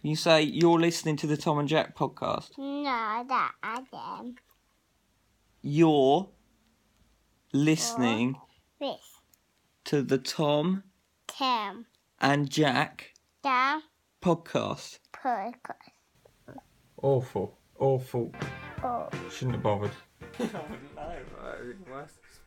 Can you say you're listening to the Tom and Jack podcast? No, that I am. You're listening This to the Tom Tim and Jack down podcast. podcast. Awful. Awful. Oh, Shouldn't have bothered. I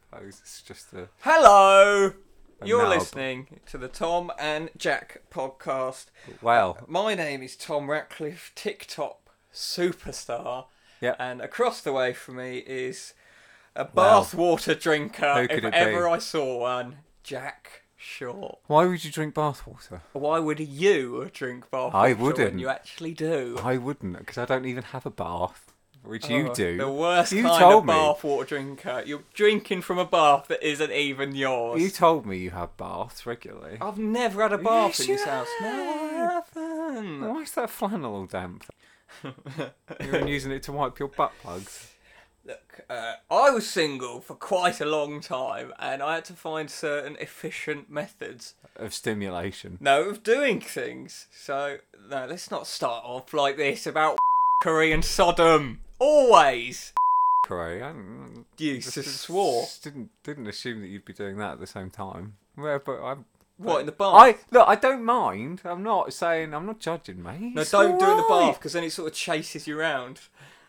suppose it's just a. Hello! You're listening to the Tom and Jack podcast. Well, My name is Tom Ratcliffe, TikTok superstar, yeah. and across the way from me is a Wow. bathwater drinker, Who if could it ever be? I saw one, Jack Short. Why would you drink bathwater? Why would you drink bathwater I wouldn't. you actually do? I wouldn't, because I don't even have a bath, which you Oh, do. The worst You kind told of me. bathwater drinker. You're drinking from a bath that isn't even yours. You told me you have baths regularly. I've never had a bath in this house. No, I haven't. Why is that flannel all damp? You've been using it to wipe your butt plugs. Look, uh, I was single for quite a long time, and I had to find certain efficient methods. Of stimulation. No, of doing things. So, no, let's not start off like this about Korean Sodom. Always. I didn't- You just- swore. Didn't didn't assume that you'd be doing that at the same time. Well, but I'm. What in the bath? I look. I don't mind. I'm not saying. I'm not judging, mate. no, don't do it in the bath because then it sort of chases you around.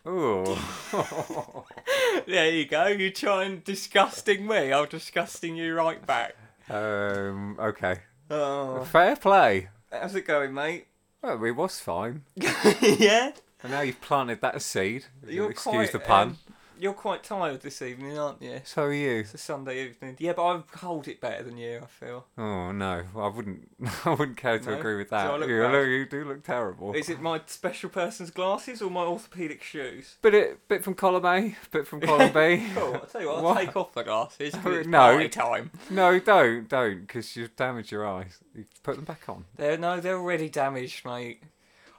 Ooh. There you go. You're trying disgusting me. I'll disgusting you right back. um. Okay. Oh, Fair play. how's it going, mate? Well, it was fine. yeah. And now you've planted that seed. You're excuse quite, the pun. um, you're quite tired this evening, aren't you? so are you. It's a Sunday evening. Yeah, but I hold it better than you. I feel. Oh no, I wouldn't. I wouldn't care to No? agree with Do I that. look you, bad? you do look terrible. Is it my special person's glasses or my orthopedic shoes? Bit it, bit from column A, bit from column B. Cool. I'll tell you what. I'll What? take off the glasses. 'cause it's No. party time. No, don't, don't, because you've damaged your eyes. You put them back on. They're no, they're already damaged, mate.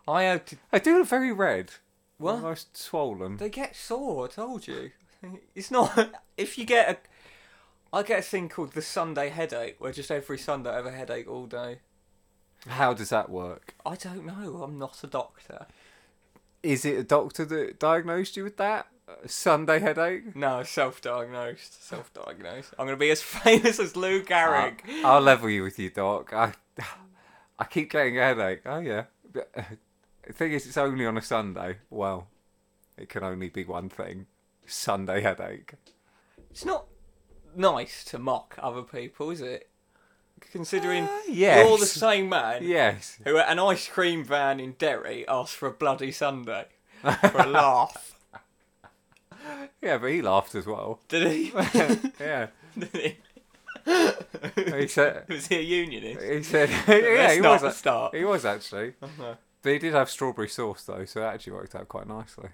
I had. They do look very red. What? Almost swollen. They get sore. I told you. It's not. If you get a, I get a thing called the Sunday headache, where just every Sunday I have a headache all day. How does that work? I don't know. I'm not a doctor. Is it a doctor that diagnosed you with that? A Sunday headache? No, self-diagnosed. Self-diagnosed. I'm gonna be as famous as Lou Gehrig. I'll, I'll level you with you, doc. I, I keep getting a headache. Oh yeah. The thing is, it's only on a Sunday. Well, it can only be one thing: Sunday headache. It's not nice to mock other people, is it? Considering Uh, yes. you're the same man Yes. who at an ice cream van in Derry asked for a bloody Sunday for a laugh. Yeah, but he laughed as well. Did he? yeah. Did he? He said. Was he a unionist? He said. yeah, he was. start. He was actually. Uh-huh. He did have strawberry sauce though, so it actually worked out quite nicely.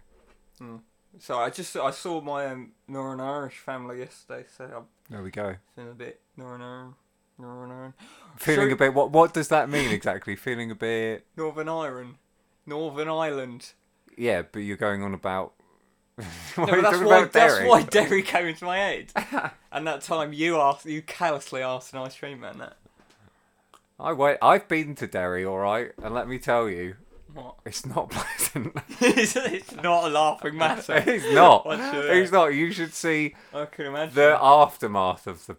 So I just I saw my um, Northern Irish family yesterday, so I'm There we go. feeling a bit Northern Ireland. Northern Ireland. Feeling So- a bit. What? What does that mean exactly? Feeling a bit. Northern Ireland. Northern Ireland. Yeah, but you're going on about. No, that's why that's why Derry came into my head. and that time you asked you callously asked an ice cream man that. I wait. I've been to Derry, all right, and let me tell you, What? it's not pleasant. it's, not a laughing matter. it's not. Your- It's not. You should see I can imagine. the aftermath of the.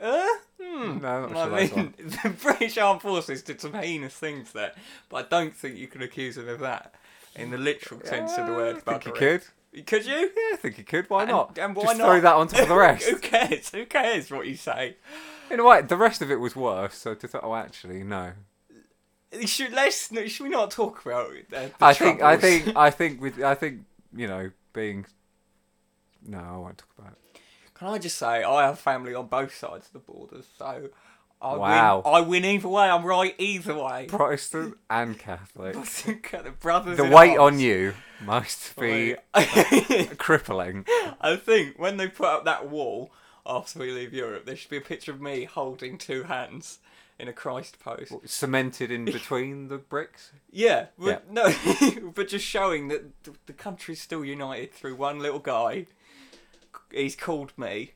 Uh, hmm. No, I mean, the British Armed Forces did some heinous things there, but I don't think you can accuse them of that in the literal sense of the word. I think you could. Could you? Yeah, I think you could. Why And- not? and why Just not? throw that on top of the rest. Who cares? Who cares what you say? In a way, the rest of it was worse. So to th- oh, actually, no. Should let's should we not talk about it? Uh, the I think. I think. I think. With. I think. You know, being. No, I won't talk about it. Can I just say I have family on both sides of the borders, so I Wow. win. I win either way. I'm right either way. Protestant and Catholic. the brothers. The weight arms. on you must be crippling. I think when they put up that wall after we leave Europe, there should be a picture of me holding two hands in a Christ pose. Cemented in between the bricks. Yeah, but no, but just showing that the, country's still united through one little guy. He's called me.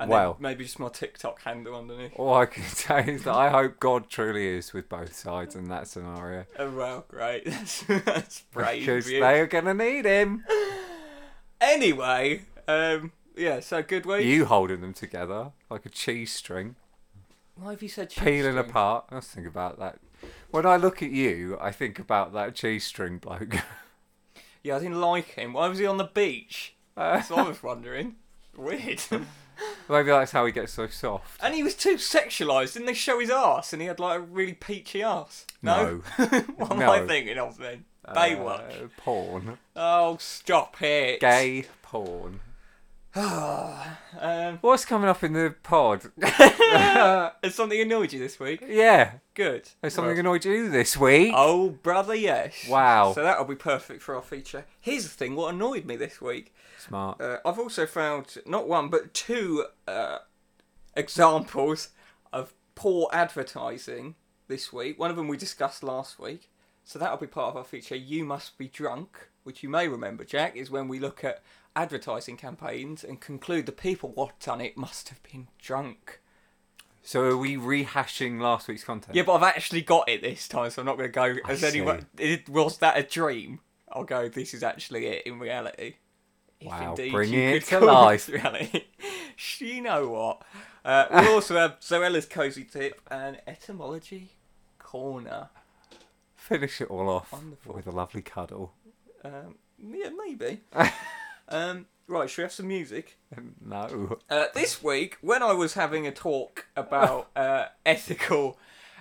And well, then maybe just my TikTok handle underneath. all I can say is that I hope God truly is with both sides in that scenario. Oh well, great. That's, that's brave Because they are going to need him. Anyway, um, yeah. So good week. You holding them together like a cheese string, Why have you said cheese peeling string? apart. Let's think about that. When I look at you, I think about that cheese string bloke. Yeah, I didn't like him. Why was he on the beach? That's what I was wondering. Weird. Maybe that's how he gets so soft. and he was too sexualised. Didn't they show his ass? And he had like a really peachy ass. No. what am I thinking of then? Baywatch. Uh, porn. Oh, stop it. Gay porn. Um, What's coming up in the pod? has something annoyed you this week? yeah. Good. Has something annoyed you this week? Oh, brother, yes. Wow. So that'll be perfect for our feature. Here's the thing what annoyed me this week. Smart. Uh, I've also found not one, but two uh, examples of poor advertising this week. One of them we discussed last week. So that'll be part of our feature. You Must Be Drunk, which you may remember, Jack, is when we look at advertising campaigns and conclude the people what done it must have been drunk. So are we rehashing last week's content? Yeah, but I've actually got it this time, so I'm not going to go I as anyone. It, was that a dream? I'll go. This is actually it in reality. If Wow, indeed you it could to life. this Reality. you know what? Uh, we'll also have Zoella's cozy tip and etymology corner. Finish it all off Wonderful. with a lovely cuddle. Um, yeah, maybe. Um, right, should we have some music? no. Uh, this week, when I was having a talk about uh, ethical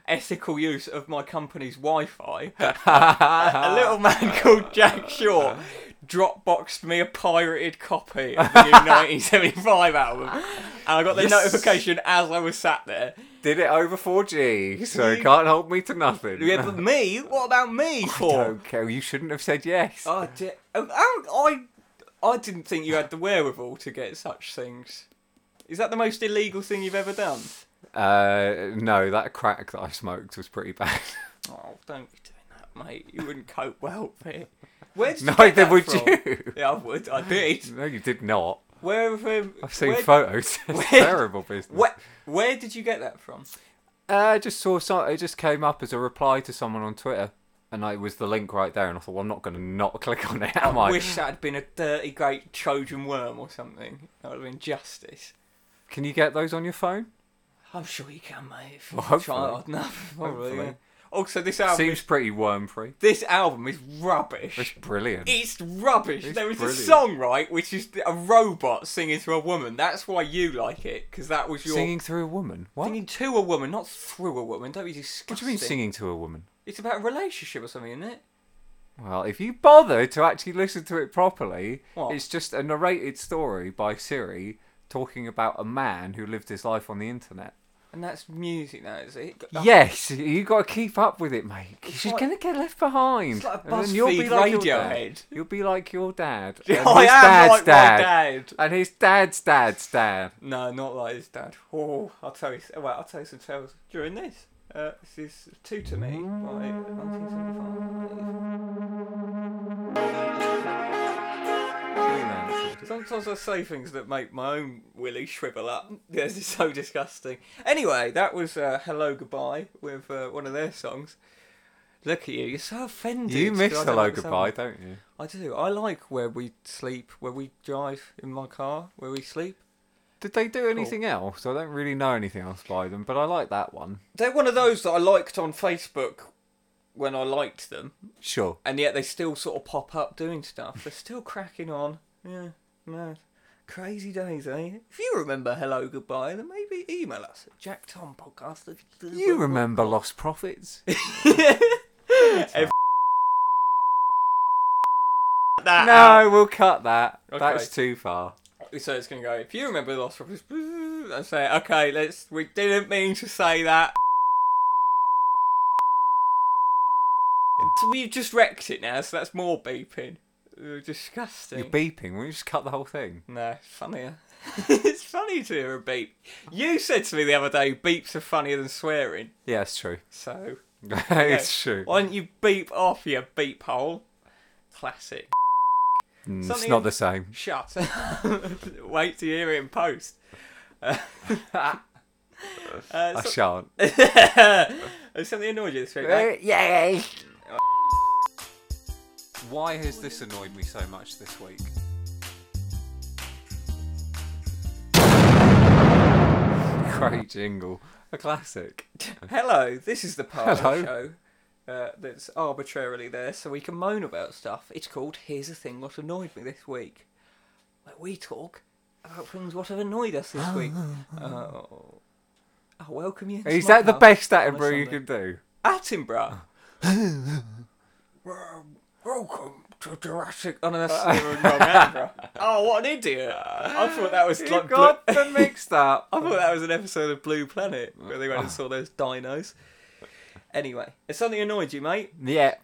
ethical use of my company's Wi-Fi, a little man called Jack Shaw Dropboxed me a pirated copy of the new 1975 album, and I got the Yes. notification as I was sat there. Did it over 4G, so You- it can't hold me to nothing. Yeah, but me? What about me? For Don't care. You shouldn't have said yes. I, di- oh, I, I didn't think you had the wherewithal to get such things. Is that the most illegal thing you've ever done? Uh, no, that crack that I smoked was pretty bad. Oh, don't be doing that, mate. You wouldn't cope well with it. Where did you get Neither that would from? you. Yeah, I would. I did. No, you did not. Where have um, I've seen where, photos. Where- terrible business. Where, where did you get that from? Uh, I just saw some. It just came up as a reply to someone on Twitter, and I, it was the link right there. And I thought, well, I'm not going to not click on it, am I I? wish that had been a dirty, great Trojan worm or something. That would have been justice. Can you get those on your phone? I'm sure you can, mate. If you Well, try hard enough. Probably, Hopefully. yeah. Also, this album, Seems is, pretty worm free. this album is rubbish. It's brilliant. It's rubbish. It's there is brilliant. a song, right, which is a robot singing to a woman. That's why you like it, because that was your Singing through a woman. What? singing to a woman, not through a woman. Don't be disgusting. What do you mean singing to a woman? It's about a relationship or something, isn't it? Well, if you bother to actually listen to it properly, What? it's just a narrated story by Siri talking about a man who lived his life on the internet. And that's music now, is it? Yes, you got to keep up with it, mate. It's You're like- gonna get left behind. it's like a And then you'll be BuzzFeed like your Radiohead. dad. You'll be like your dad. I and am his dad's like dad. my dad. And his dad's dad's dad. No, not like his dad. Oh, I'll tell you. Well, I'll tell you some tales during this. Uh, this is two to me by 1975. Sometimes I say things that make my own willy shrivel up. This is so disgusting. Anyway, that was uh, "Hellogoodbye" with uh, one of their songs. Look at you, you're so offended. You miss hello like goodbye, don't you? I do. I like where we sleep, where we drive in my car, where we sleep. Did they do anything else? I don't really know anything else by them, but I like that one. They're one of those that I liked on Facebook when I liked them, Sure. and yet they still sort of pop up doing stuff. They're still cracking on. Yeah, mad. Crazy days, eh? If you remember Hellogoodbye, then maybe email us at jacktompodcast. You remember Lostprophets? No, we'll cut that. Okay. That's too far. So it's going to go, if you remember the Lostprophets, and say, okay, let's, we didn't mean to say that. We've just wrecked it now, so that's more beeping. Uh, disgusting. You're beeping. You just cut the whole thing? no, it's funnier. it's funny to hear a beep. You said to me the other day, beeps are funnier than swearing. Yeah, it's true. So, it's true. why don't you beep off, you beep hole? Classic. Mm, it's not the same. Shut. Wait to hear it in post. Uh, I so- shan't. Has something annoyed you this week? mate? Yay! Why has this annoyed me so much this week? Great jingle. A classic. Hello, this is the part Hello. of the show uh, that's arbitrarily there so we can moan about stuff. It's called Here's a Thing What Annoyed Me This Week, where we talk about things what have annoyed us this week. Oh. I welcome you. Is that the best on a Attenborough you Sunday. can do? Attenborough. Well, Welcome to Jurassic. Oh no, that's the wrong Attenborough. Oh, what an idiot! I thought that was You like. got Blue- them mixed up. I thought that was an episode of Blue Planet where they went and saw those dinos. Anyway, has something annoyed you, mate? Yeah.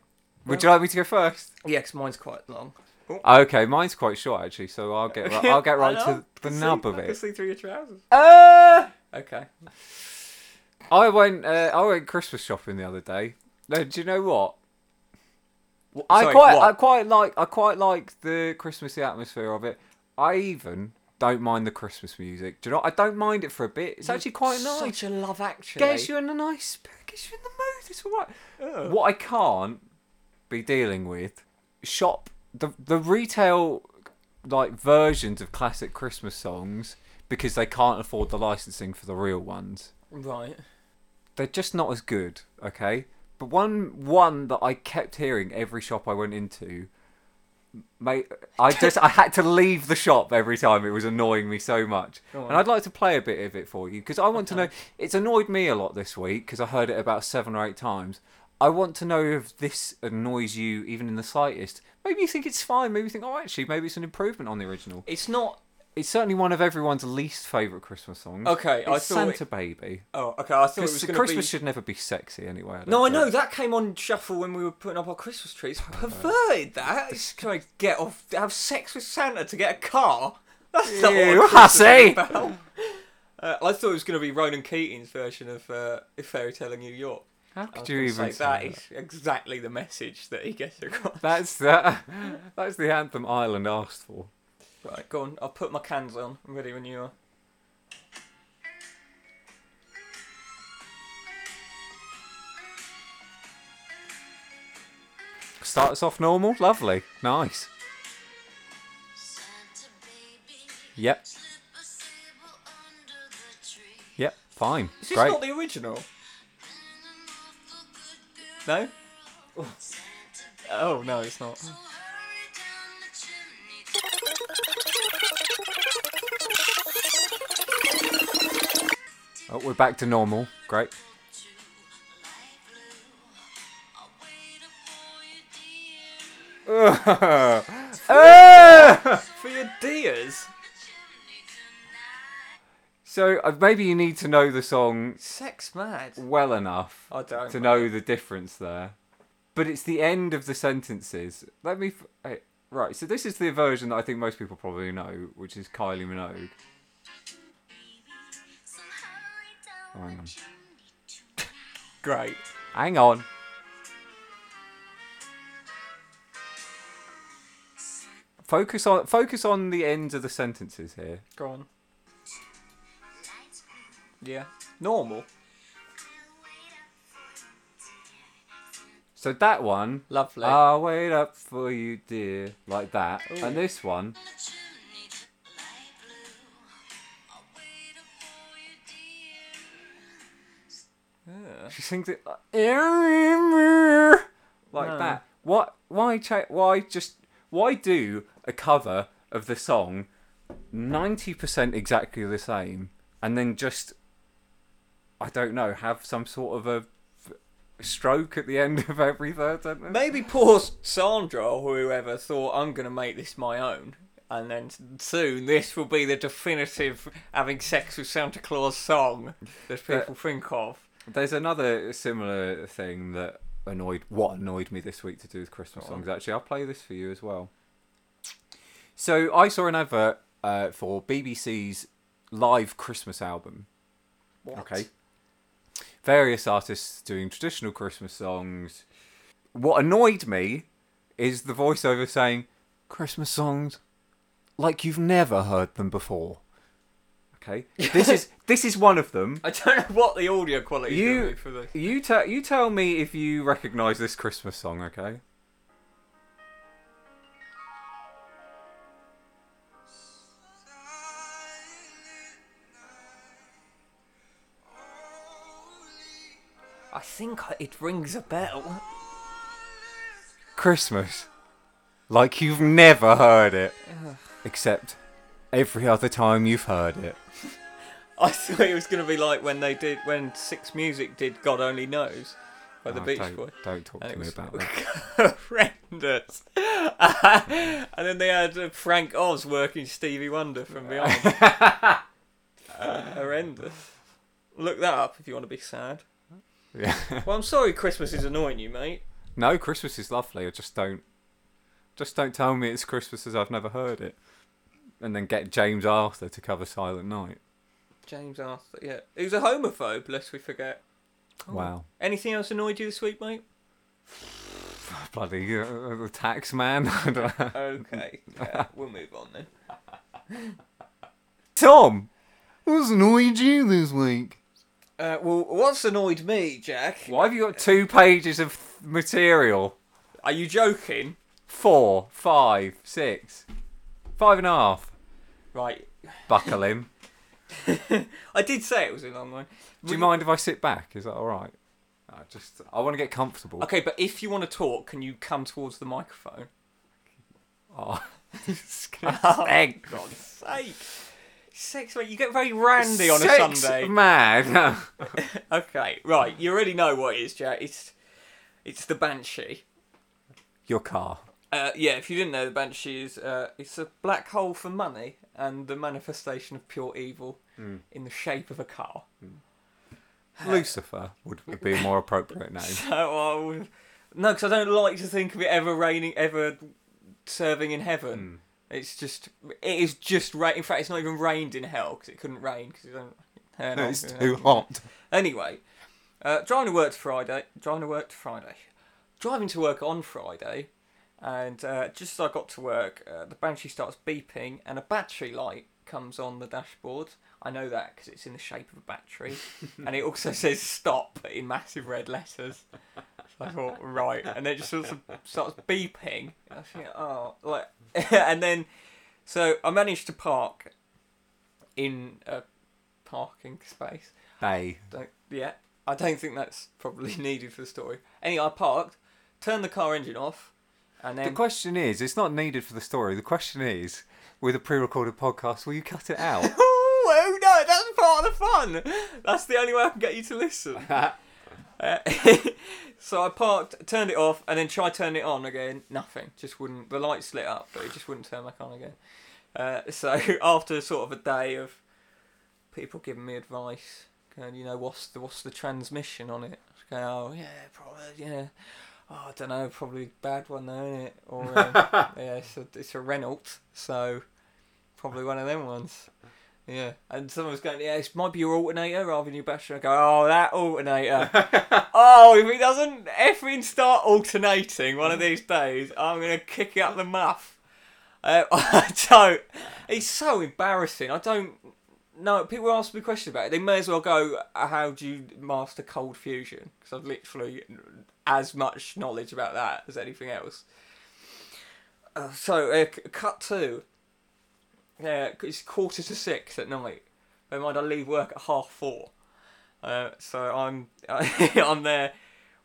Would you like me to go first? Yeah, 'cause mine's quite long. Okay, mine's quite short actually, so I'll get right, I'll get right I know, to the can nub of I can it. see through your trousers. Uh, Okay. I went uh, I went Christmas shopping the other day. No, do you know what? Wh- I sorry, quite what? I quite like I quite like the Christmassy atmosphere of it. I even don't mind the Christmas music. Do you know? I don't mind it for a bit. It's actually quite nice. Such a love, actually. Gets you in a nice. Gets you in the mood. It's alright. Oh. What I can't be dealing with shop the the retail like versions of classic Christmas songs because they can't afford the licensing for the real ones. Right. They're just not as good. Okay. But one one that I kept hearing every shop I went into, mate, I just I had to leave the shop every time. It was annoying me so much, and I'd like to play a bit of it for you because I want to know. It's annoyed me a lot this week because I heard it about seven or eight times. I want to know if this annoys you even in the slightest. Maybe you think it's fine. Maybe you think, oh, actually, maybe it's an improvement on the original. It's not. It's certainly one of everyone's least favourite Christmas songs. Okay, I it's thought it- Santa Baby. Oh, okay. I thought it was Because to Christmas be. should never be sexy anyway. don't No, I think. know that came on shuffle when we were putting up our Christmas trees. Perverted that. It's trying to get off, have sex with Santa to get a car. That's not Ew, what Christmas is hussy. about. Uh, I thought it was going to be Ronan Keating's version of uh, "A Fairy Tale in New York." How I was could you gonna even say that? is exactly the message that he gets across. That's the that's the anthem Ireland asked for. Right, go on. I'll put my cans on. I'm ready when you are. Start us off normal, lovely, nice. Yep, yep, fine, Is this great. not the original? No. Oh. oh no, it's not. Oh, we're back to normal, great. For your dears. so uh, maybe you need to know the song Sex mad. well enough I don't. to know the difference there. But it's the end of the sentences. Let me. F- hey, right, so this is the version that I think most people probably know, which is Kylie Minogue. Oh, hang on. Great. Hang on. Focus on focus on the ends of the sentences here. Go on. Yeah. Normal. So that one, Lovely. I'll wait up for you, dear, like that. Ooh. And this one, Yeah. she sings it like, like No. that. What? Why? Cha- why just? Why do a cover of the song ninety percent exactly the same, and then just I don't know, have some sort of a stroke at the end of every third sentence? Maybe poor Sandra or whoever thought I'm gonna make this my own, and then soon this will be the definitive having sex with Santa Claus song that people think of. There's another similar thing that annoyed what annoyed me this week to do with Christmas songs. Actually, I'll play this for you as well. So I saw an advert uh, for BBC's live Christmas album. What? Okay. Various artists doing traditional Christmas songs. What annoyed me is the voiceover saying Christmas songs like you've never heard them before. Okay, this is this is one of them. I don't know what the audio quality is You- be for this. You tell you tell me if you recognise this Christmas song. Okay. I think it rings a bell. Christmas, like you've never heard it, except every other time you've heard it. I thought it was gonna be like when they did when Six Music did "God Only Knows" by the Oh, Beach don't, Boys. don't talk And to me about that. horrendous. and then they had uh, Frank Oz working Stevie Wonder from behind. Uh, horrendous. Look that up if you want to be sad. Yeah. Well, I'm sorry Christmas is annoying you, mate. no, Christmas is lovely. I just don't, just don't tell me it's Christmas as I've never heard it, and then get James Arthur to cover Silent Night. James Arthur, yeah. Was a homophobe, lest we forget. Wow. Anything else annoyed you this week, mate? Bloody uh, tax man. I don't know. Okay, yeah, we'll move on then. Tom, what's annoyed you this week? Uh, well, what's annoyed me, Jack? Why have you got two pages of material? Are you joking? Four, five, six, five and a half. Right. Buckle in. I did say it was a long one. Do you mind if I sit back? Is that all right? I just I want to get comfortable. Okay, but if you want to talk, can you come towards the microphone? Oh, Oh, thank God's sake. Sex, mate, you get very randy on a Sunday. mad. Okay, right, you already know what it is, Jack. It's, it's the Banshee. Your car. Uh, yeah, if you didn't know, the Banshee is uh, it's a black hole for money and the manifestation of pure evil in the shape of a car. Lucifer would be a more appropriate name. So I would, no, because I don't like to think of it ever raining, ever serving in heaven. It's just, it is just rain. In fact, it's not even rained in hell because it couldn't rain because it don't. turn on, It's know. too hot. Anyway, uh, driving to work to Friday. Driving to work to Friday. Driving to work on Friday, and uh, just as I got to work, uh, the Banshee starts beeping, and a battery light comes on the dashboard. I know that because it's in the shape of a battery, and it also says "stop" in massive red letters. So I thought, right, and then it just sort of starts beeping. I think, oh, like, and then, so I managed to park in a parking space. Bay. Don't, yeah, I don't think that's probably needed for the story. Anyway, I parked, turned the car engine off, and The question is, it's not needed for the story. The question is, with a pre-recorded podcast, will you cut it out? oh, no, that's part of the fun. That's the only way I can get you to listen. Uh, so I parked, turned it off, and then tried turning it on again. Nothing. Just wouldn't. The lights lit up, but it just wouldn't turn back on again. Uh, so after sort of a day of people giving me advice, going, you know, what's the what's the transmission on it? Oh yeah, probably yeah. Oh, I don't know, probably bad one though, isn't it? Or um, yeah, it's a, it's a Renault, so probably one of them ones. Yeah, and someone was going, yeah, it might be your alternator rather than your battery. I go, oh, that alternator. oh, if it doesn't effing start alternating one of these days, I'm going to kick it up the muff. Uh, I don't. It's so embarrassing. I don't know. People ask me questions about it. They may as well go, "Uh, how do you master cold fusion? Because I've literally as much knowledge about that as anything else. Uh, so, uh, cut two. Yeah, it's quarter to six at night. Bear in mind, I leave work at half four. Uh, so I'm I'm there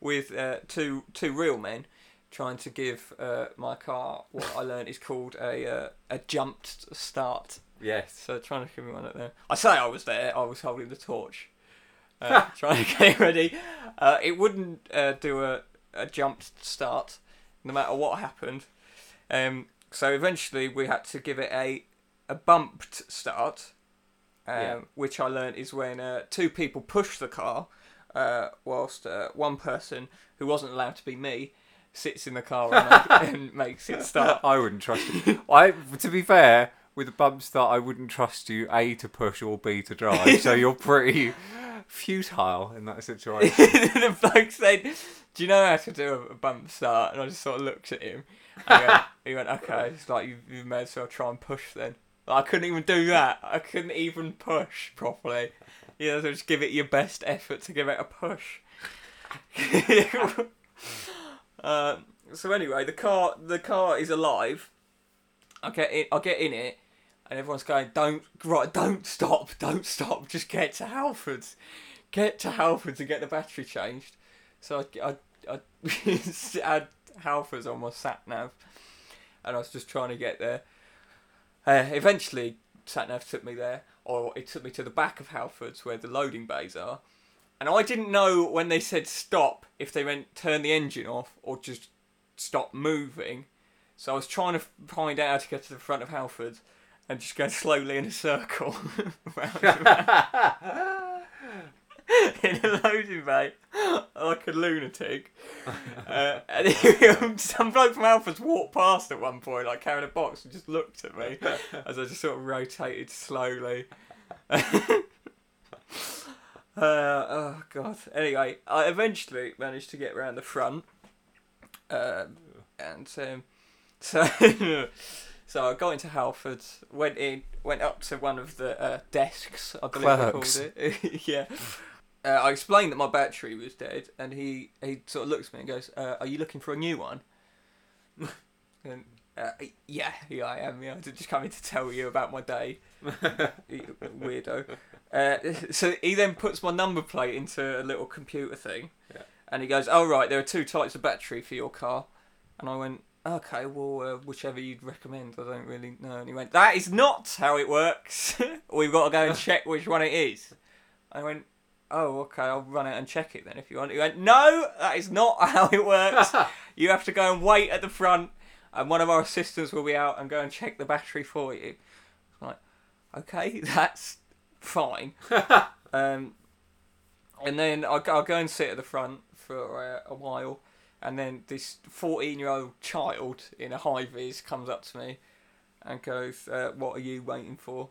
with uh, two two real men trying to give uh, my car what I learned is called a a jumped start. Yes. So trying to give me one at there. I say I was there. I was holding the torch, uh, trying to get it ready. Uh, it wouldn't uh, do a a jumped start, no matter what happened. Um, so eventually we had to give it a a bumped start, um, Yeah. which I learned is when uh, two people push the car, uh, whilst uh, one person who wasn't allowed to be me sits in the car and, and makes it start. I wouldn't trust you. I, to be fair, with a bump start, I wouldn't trust you A to push or B to drive. so you're pretty futile in that situation. the bloke said, "Do you know how to do a, bump start?" And I just sort of looked at him. He, went, "Okay." It's like you, you may as well try and push then. I couldn't even do that. I couldn't even push properly. You know, so just give it your best effort to give it a push. uh, so anyway, the car the car is alive. I get in, I get in it, and everyone's going, "Don't right, don't stop, don't stop, just get to Halfords, get to Halfords and get the battery changed." So I I, I had Halfords on my sat nav, and I was just trying to get there. Uh, eventually, sat nav took me there, or it took me to the back of Halfords where the loading bays are. And I didn't know when they said stop if they meant turn the engine off or just stop moving. So I was trying to find out how to get to the front of Halfords and just go slowly in a circle round round. in a loading bay like a lunatic. Uh, and some bloke from Halfords walked past at one point, like carrying a box, and just looked at me as I just sort of rotated slowly. Uh, oh god. Anyway, I eventually managed to get around the front, um, and um, so so I got into Halfords, went in, went up to one of the uh, desks. I believe they Clerks. called it. yeah. Uh, I explained that my battery was dead, and he he sort of looks at me and goes, uh, "Are you looking for a new one?" and uh, yeah, yeah, I am. Yeah, I did just coming to tell you about my day. Weirdo. Uh, so he then puts my number plate into a little computer thing, Yeah. and he goes, "Oh right, there are two types of battery for your car," and I went. Okay, well, uh, whichever you'd recommend. I don't really know. And he went, "That is not how it works. We've got to go and check which one it is." I went, "Oh, okay. I'll run out and check it then if you want." He went, "No, that is not how it works. you have to go and wait at the front, and one of our assistants will be out and go and check the battery for you." I'm like, okay, that's fine. um, and then I'll, go- I'll go and sit at the front for uh, a while, and then this 14 year old child in a high vis comes up to me and goes, uh, What are you waiting for?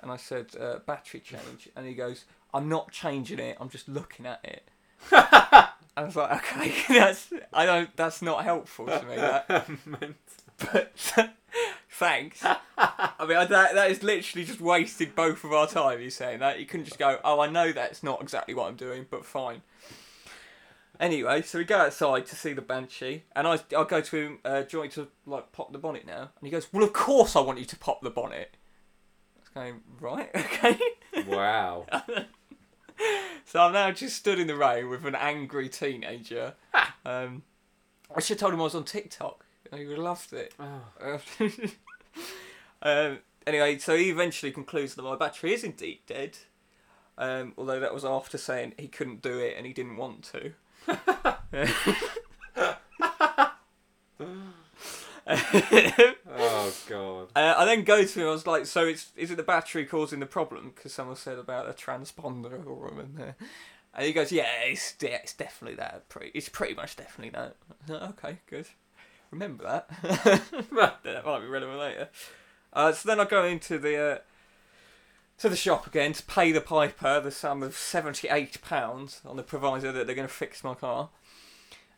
And I said, uh, Battery change. And he goes, I'm not changing it, I'm just looking at it. I was like, okay, that's I don't. That's not helpful to me. That, but thanks. I mean, I- that that is literally just wasted both of our time. You saying that you couldn't just go, oh, I know that's not exactly what I'm doing, but fine. Anyway, so we go outside to see the banshee, and I I go to him. Uh, do you want me to like pop the bonnet now? And he goes, well, of course I want you to pop the bonnet. I was going right, okay. Wow. So I'm now just stood in the rain with an angry teenager. Um, I should have told him I was on TikTok. He would have loved it. Oh. um, anyway, so he eventually concludes that my battery is indeed dead. Um, although that was after saying he couldn't do it and he didn't want to. Oh god. Uh, I then go to him. I was like, "So it's is it the battery causing the problem?" Because someone said about a transponder or woman there, and he goes, "Yeah, it's it's definitely that. Pretty, it's pretty much definitely that." Like, okay, good. Remember that. that might be relevant later. Uh, so then I go into the uh, to the shop again to pay the piper the sum of seventy eight pounds on the proviso that they're going to fix my car.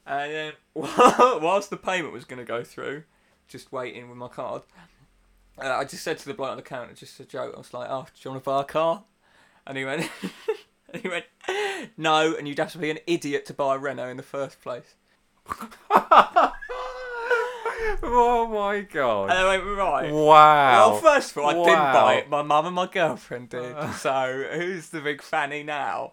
And then whilst the payment was going to go through, just waiting with my card. Uh, I just said to the bloke on the counter, just a joke. I was like, "Oh, do you want to buy a car?" And he went, and he went, "No." And you'd have to be an idiot to buy a Renault in the first place. Oh my god. And I went, "Right." Wow. Well, first of all, I didn't buy it. My mum and my girlfriend did. Uh. so who's the big fanny now?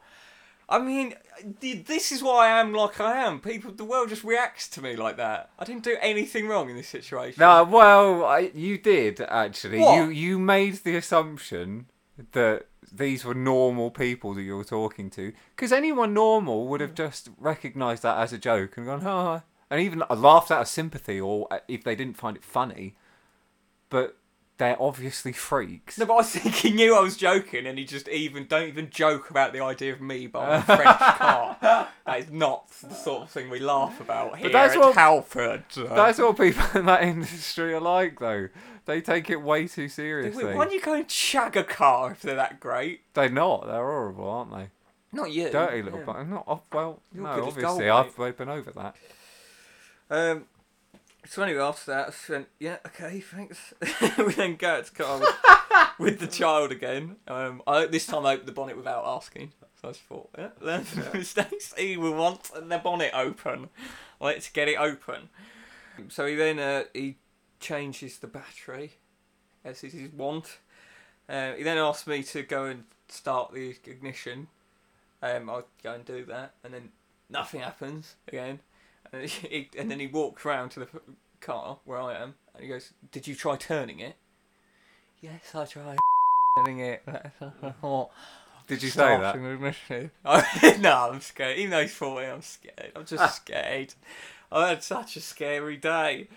I mean, this is why I am like I am. People, the world just reacts to me like that. I didn't do anything wrong in this situation. No, well, I, you did actually. What? You you made the assumption that these were normal people that you were talking to, because anyone normal would have hmm. just recognised that as a joke and gone, "Oh," and even laughed out of sympathy, or uh, if they didn't find it funny. But they're obviously freaks. No, but I think he knew I was joking, and he just even don't even joke about the idea of me buying a French car. That is not the sort of thing we laugh about here that's at what- Halford. That's what people in that industry are like, though. They take it way too Wait, seriously. why don't you go and shag a car if they're that great? They're not. They're horrible, aren't they? Not you. Dirty little. Yeah. but Not oh, well. You're no, obviously gold, I've been over that. Um, So anyway, after that, I just went, yeah, okay, thanks. we then go out to car with, with the child again. Um, I this time I opened the bonnet without asking. So I just thought, yeah, learn the mistakes. He will want the bonnet open. Let's get it open. So he then uh, he changes the battery, as is his wont. Uh, he then asked me to go and start the ignition. Um, I'll go and do that, and then nothing happens again. And, he, and then he walks round to the car where I am, and he goes, "Did you try turning it?" Yes, I tried turning it. Did you say that? Starting the ignition. I- no, I'm scared. Even though he's 40, I'm scared. I'm just scared. I had such a scary day.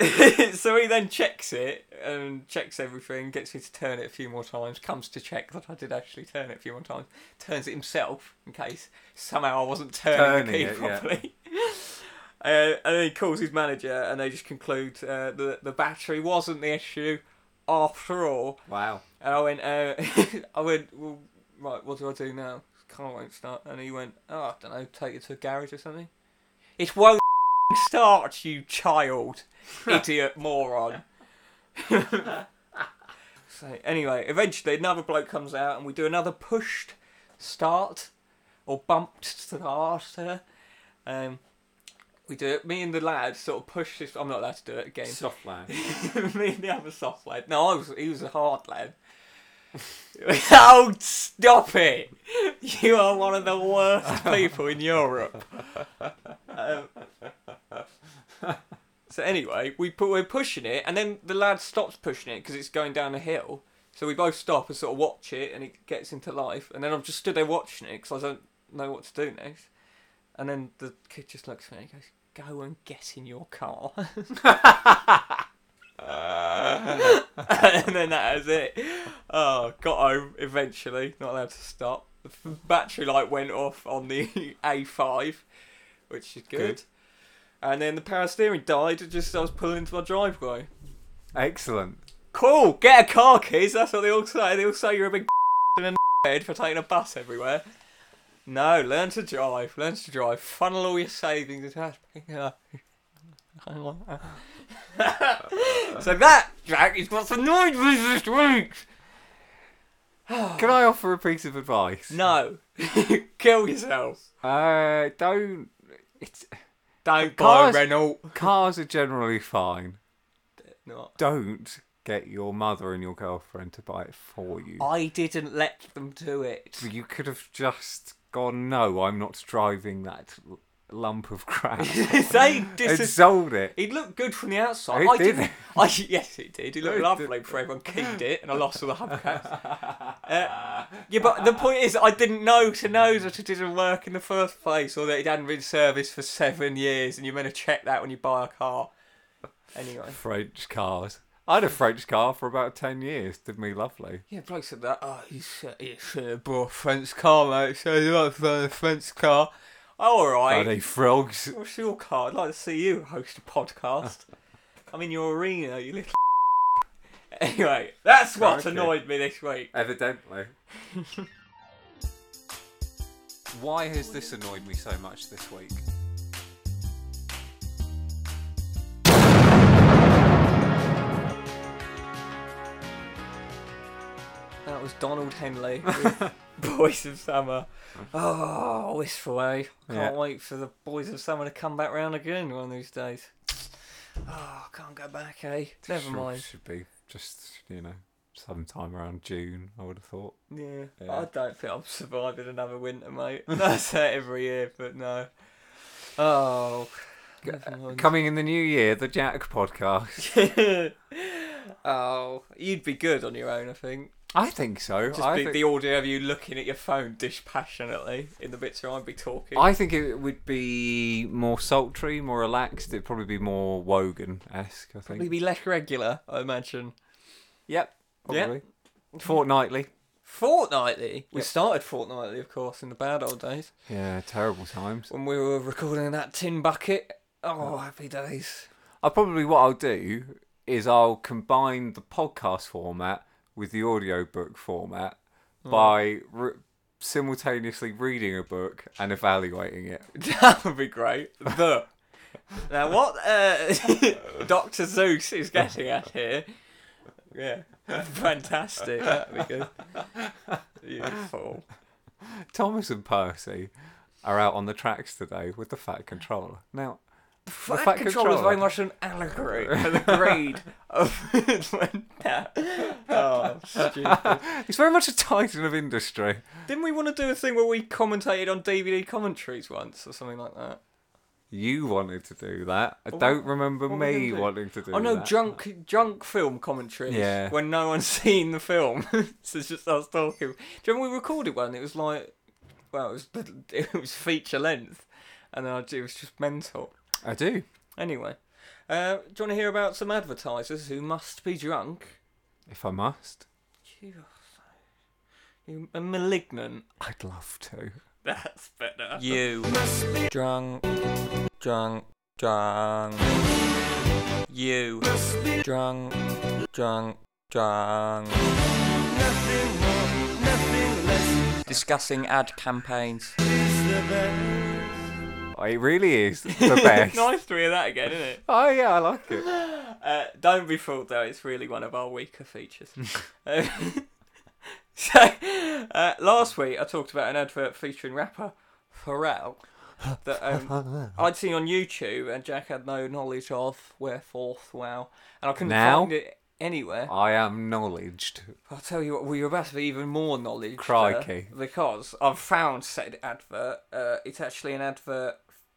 so he then checks it and checks everything, gets me to turn it a few more times, comes to check that I did actually turn it a few more times, turns it himself in case somehow I wasn't turning, the key it, yeah. properly. Uh, and then he calls his manager and they just conclude uh, that the battery wasn't the issue after all. Wow. And I went, uh, I went, well, right, what do I do now? Car won't start. And he went, oh, I don't know, take it to a garage or something. It won't start, you child, idiot moron. so anyway, eventually another bloke comes out and we do another pushed start or bumped starter. Um, we do it. Me and the lad sort of push this. I'm not allowed to do it again. Soft land. Me and the other soft lad. No, I was. He was a hard lad. oh, stop it! You are one of the worst people in Europe. Um, so anyway, we we're pushing it, and then the lad stops pushing it because it's going down a hill. So we both stop and sort of watch it, and it gets into life. And then I'm just stood there watching it because I don't know what to do next. And then the kid just looks at me and goes, "Go and get in your car." and then that was it. Oh, got home eventually. Not allowed to stop. The battery light went off on the A5, which is good. Good. And then the power steering died just as I was pulling into my driveway. Excellent. Cool, get a car, kids. That's what they all say. They all say you're a big and a head for taking a bus everywhere. No, learn to drive. Learn to drive. Funnel all your savings into that. So that, Jack, is what's annoyed me this week. Can I offer a piece of advice? No, kill yourself. Uh, don't. It's Don't buy Cars- a Renault. cars are generally fine. Not. Don't get your mother and your girlfriend to buy it for you. I didn't let them do it. You could have just gone. No, I'm not driving that lump of crap. they and dis- sold it. He looked good from the outside. It I did. didn't. I, yes, it did. He looked It lovely before everyone keyed it, and I lost all the hubcaps. Uh, yeah, but the point is, I didn't know to know that it didn't work in the first place, or that it hadn't been serviced for seven years, and you're meant to check that when you buy a car. Anyway. French cars. I had a French car for about ten years. Did me lovely. Yeah, Blake said that. Oh, you should, you should have bought a French car, mate. So you like a French car? Oh, all right. Bloody frogs. What's your car? I'd like to see you host a podcast. I'm in your arena, you little. anyway, that's what Crikey. annoyed me this week. Evidently. Why has this annoyed me so much this week? Was Donald Henley Boys of Summer. Oh, wistful, eh? Can't Yeah. wait for the Boys of Summer to come back round again one of these days. Oh, can't go back, eh? Never Should- mind. Should be just you know sometime around June. I would have thought. Yeah, Yeah. I don't think I'm surviving another winter, mate. That's that every year, but no. Oh, never. Coming in the new year, the Jack podcast. oh, you'd be good on your own, I think. I think so. Just I be think, the audio of you looking at your phone dispassionately in the bits where I'd be talking. I think it would be more sultry, more relaxed. It'd probably be more Wogan esque. I think. Probably be less regular, I imagine. Yep. Yeah. Probably. Fortnightly. Fortnightly. We Yep. started fortnightly, of course, in the bad old days Yeah, terrible times. when we were recording that tin bucket. Oh, happy days. I'll probably what I'll do is I'll combine the podcast format with the audiobook format by re- simultaneously reading a book and evaluating it. That would be great. The Now, what uh, Dr. Seuss is getting at here. Yeah. Fantastic. That'd be good. Beautiful. Thomas and Percy are out on the tracks today with the Fat Controller. Now, Fat, Fat Control is very much an allegory for the greed of. oh, stupid. he's very much a titan of industry. Didn't we want to do a thing where we commentated on DVD commentaries once or something like that? You wanted to do that. I don't remember what were we me gonna do? wanting to do Oh no, that. junk junk film commentaries. Yeah. When no one's seen the film, so it's just us talking. Do you remember we recorded one? It was like, well, it was it was feature length, and I, it was just mental. I do. Anyway, uh, do you want to hear about some advertisers who must be drunk? If I must. You, you are malignant. I'd love to. That's better. You must be drunk, drunk, drunk. You must be drunk, drunk, drunk. Nothing more, nothing less. Discussing ad campaigns. It really is the best. nice to hear that again, isn't it? Oh yeah, I like it. Uh, don't be fooled though, it's really one of our weaker features. Uh, so, uh, last week I talked about an advert featuring rapper Pharrell that um, I'd seen on YouTube and Jack had no knowledge of, wherefore, wow. And I couldn't Now? find it anywhere. I am knowledged. I'll tell you what, well, you're about to be even more knowledge. Crikey. because I've found said advert. Uh, it's actually an advert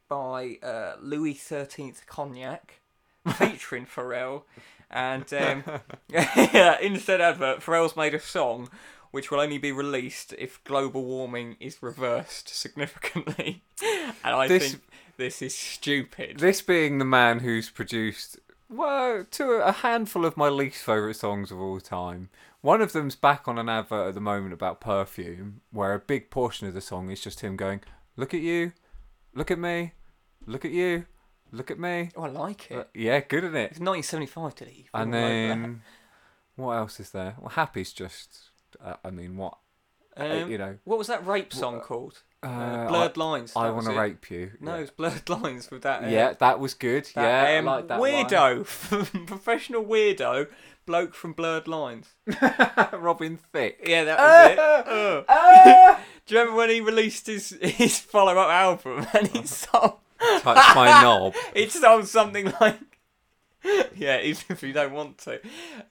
by uh, Louis XIII Cognac featuring Pharrell. And um, in said advert, Pharrell's made a song which will only be released if global warming is reversed significantly. and I This- think this is stupid. This being the man who's produced well to a handful of my least favourite songs of all time. One of them's back on an advert at the moment about perfume, where a big portion of the song is just him going, "Look at you, look at me, look at you, look at me." Oh, I like it. Uh, yeah, good at it. It's 1975 today. And then what else is there? Well, Happy's just. Uh, I mean, what uh, Um, you know? What was that rape song called? Uh, Uh, Blurred Lines. I want to rape you. No, yeah. it's Blurred Lines with that. uh, Yeah, that was good. that, yeah, um, I like that weirdo, professional weirdo, bloke from Blurred Lines. Robin Thicke. Yeah, that was it. Do you remember when he released his his follow up album and he sold Touch my knob. it sold something like yeah, even if you don't want to,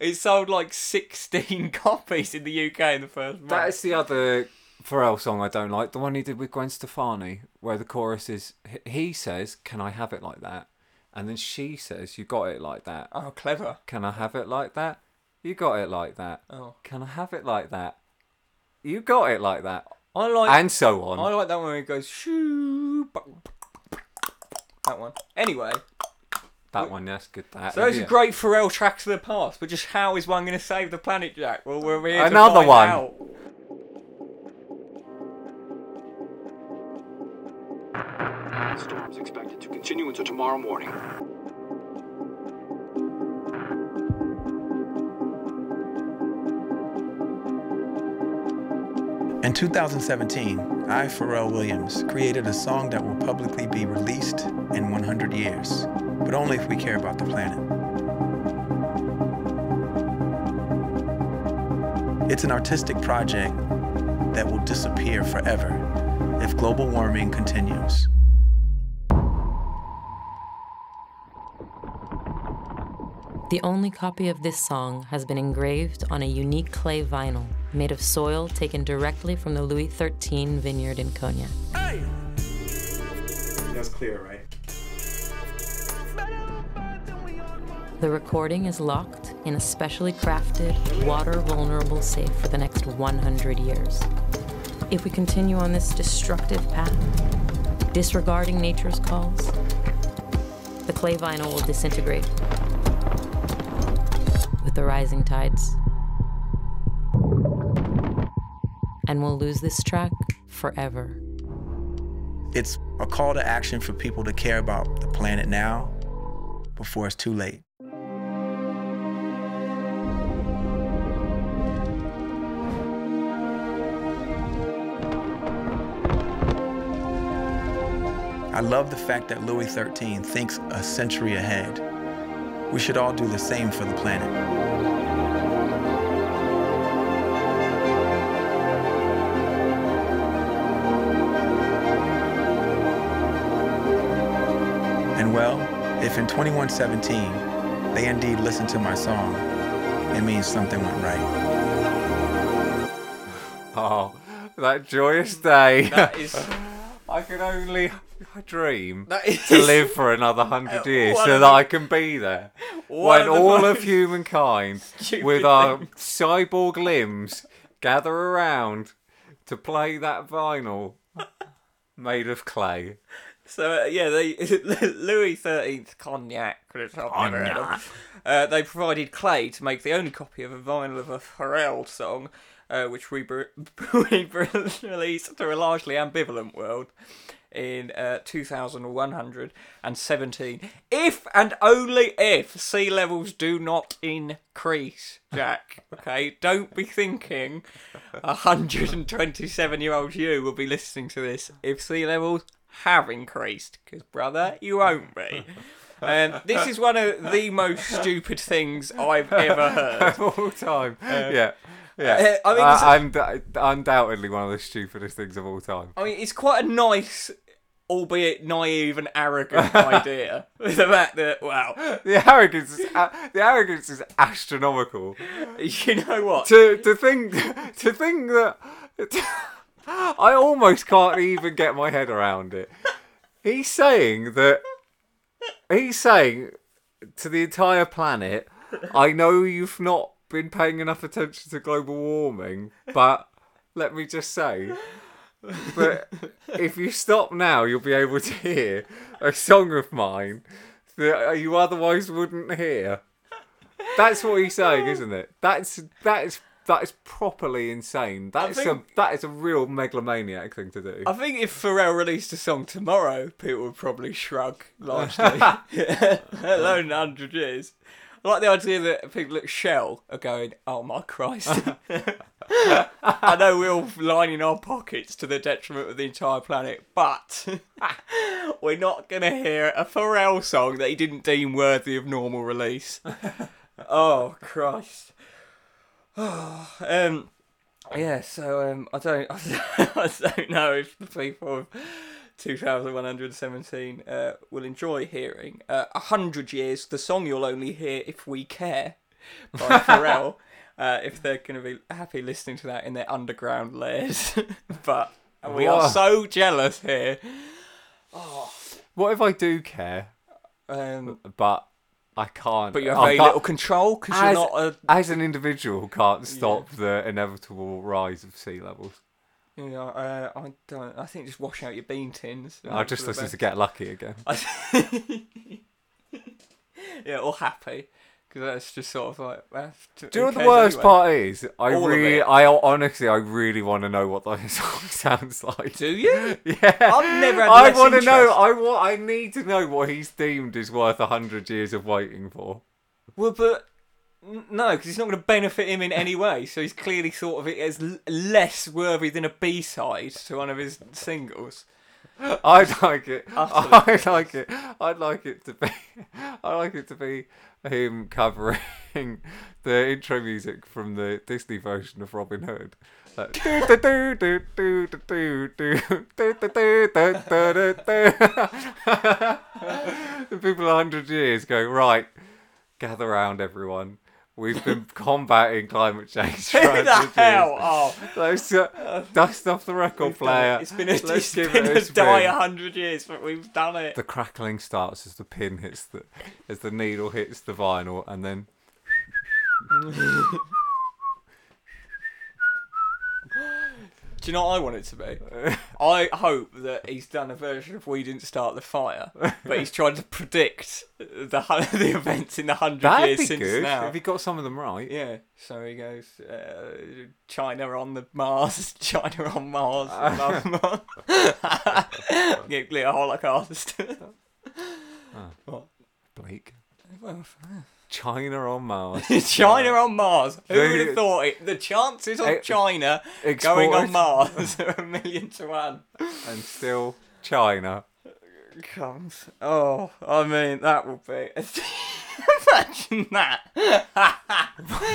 it sold like sixteen copies in the UK in the first month. That is the other Pharrell song I don't like. The one he did with Gwen Stefani, where the chorus is he says, "Can I have it like that?" and then she says, "You got it like that." oh, clever. Can I have it like that? You got it like that. Oh, Can I have it like that? You got it like that. I like And so on. I like that one where he goes shoo. That one. Anyway, that one, yes, good. That. so those yeah. are great Pharrell tracks of the past, but just how is one going to save the planet, Jack? Well, we're here to Another find one. out. Storms expected to continue until tomorrow morning. In 2017, I, Pharrell Williams, created a song that will publicly be released in 100 years, but only if we care about the planet. It's an artistic project that will disappear forever if global warming continues. The only copy of this song has been engraved on a unique clay vinyl made of soil taken directly from the Louis XIII vineyard in Cognac. That's clear, right? The recording is locked in a specially crafted, water vulnerable safe for the next 100 years. If we continue on this destructive path, disregarding nature's calls, the clay vinyl will disintegrate with the rising tides. And we'll lose this track forever. It's a call to action for people to care about the planet now before it's too late. I love the fact that Louis XIII thinks a century ahead. We should all do the same for the planet. Well, if in 2117 they indeed listened to my song, it means something went right. Oh, that joyous day. That is I can only dream that is to live for another hundred years so that I can be there. when of the all of humankind, stupid with our cyborg limbs, gather around to play that vinyl made of clay. So uh, yeah, they Louis XIII's cognac. which I've never heard of. Uh, they provided clay to make the only copy of a vinyl of a Pharrell song, uh, which we, br- we released to a largely ambivalent world in uh, 2117. If and only if sea levels do not increase, Jack. Okay, don't be thinking 127 year old you will be listening to this if sea levels have increased, because brother, you won't be. Um, this is one of the most stupid things I've ever heard. of all time. yeah. Yeah, uh, I mean, Uh, it's- und- undoubtedly one of the stupidest things of all time. I mean, it's quite a nice, albeit naive and arrogant idea. the fact that, wow, The arrogance, is, uh, the arrogance is astronomical. you know what? to to think to think that I almost can't even get my head around it. He's saying that he's saying to the entire planet, I know you've not been paying enough attention to global warming, but let me just say that if you stop now, you'll be able to hear a song of mine that you otherwise wouldn't hear. That's what he's saying, isn't it? That's that's that is properly insane. That's a that is a real megalomaniac thing to do. I think if Pharrell released a song tomorrow, people would probably shrug largely. Let alone 100 years. I like the idea that people at Shell are going, oh my Christ. I know we're all lining our pockets to the detriment of the entire planet, but we're not going to hear a Pharrell song that he didn't deem worthy of normal release. oh, Christ. um, yeah, so um, I don't, I don't know if the people of 2117 uh, will enjoy hearing uh, "A Hundred Years," the song you'll only hear if we care by Pharrell. uh, if they're going to be happy listening to that in their underground lairs, but we are so jealous here. What if I do care, Um, but I can't? but you have I very can't- little control because you're not a. as an individual can't stop the inevitable rise of sea levels. You know, uh, I don't. I think just wash out your bean tins. I'll just listen to Get Lucky again. yeah, or happy, because that's just sort of like. That's, Do you know what the worst part is? I All of really, it. I honestly, I really want to know what that song sounds like. Do you? Yeah, I've never had I less want to know. interest. I want. I need to know what he's deemed is worth a hundred years of waiting for. Well, but n- no, because it's not going to benefit him in any way. So he's clearly thought of it as l- less worthy than a B side to one of his singles. I'd like it. Utterly. I'd like it. I'd like it to be. I like it to be him covering the intro music from the Disney version of Robin Hood. The people a hundred years going right. Gather round, everyone. We've been combating climate change Who 100 the hell? Oh, Let's uh, dust off the record we've player. it. It's been a, Let's give been it a a die a hundred years, but we've done it. The crackling starts as the pin hits the as the needle hits the vinyl, and then Do you know what I want it to be? I hope that he's done a version of "We Didn't Start the Fire," but he's trying to predict the hu- the events in the hundred that'd years be since good now. if he got some of them right. Yeah, so he goes, uh, China on the Mars, China on Mars, blah, blah. nuclear holocaust. Bleak. Well, China on Mars. China on Mars. Who They- would have thought it? The chances of Eh, China going exported. on Mars are a million to one. and still China. comes. Oh, I mean, that will be. Imagine that.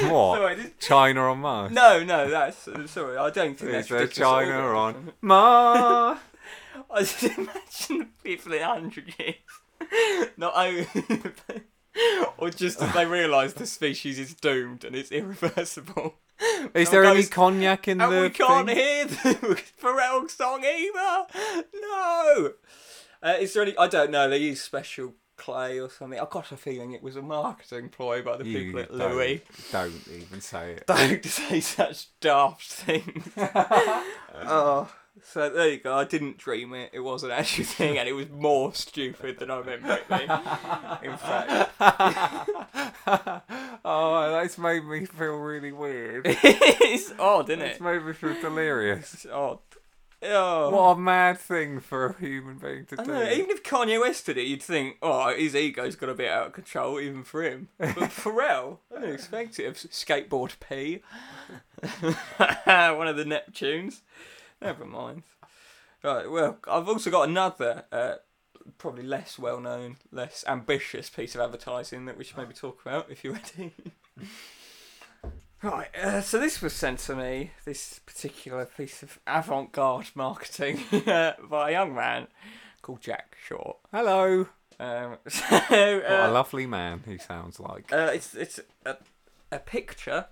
What? Sorry, this- China on Mars? No, no, that's sorry. I don't think Is that's there ridiculous at China on Mars? I just imagine the people in hundred years, not only, or just as they realise the species is doomed and it's irreversible. Is there any cognac in And the we can't thing? hear the Pharrell song either. No. Uh, is there any? I don't know. They use special clay or something. I've got a feeling it was a marketing ploy by the You people at Louis. Don't even say it. Don't say such daft things. oh, so there you go. I didn't dream it. It was an actual thing, and it was more stupid than I remember it being. In fact, oh, that's made me feel really weird. it's odd, isn't it? It's made me feel delirious. It's odd. Oh. What a mad thing for a human being to I do. know, even if Kanye West did it, you'd think, oh, his ego's got a bit out of control, even for him. But Pharrell, I didn't expect it. Skateboard P. One of the Neptunes. Never mind. Right, well, I've also got another, uh, probably less well known, less ambitious piece of advertising that we should maybe talk about if you're ready. Right, uh, so this was sent to me, this particular piece of avant garde marketing uh, by a young man called Jack Short. Hello. Um, so, What a uh, lovely man he sounds like. uh, it's it's a, a picture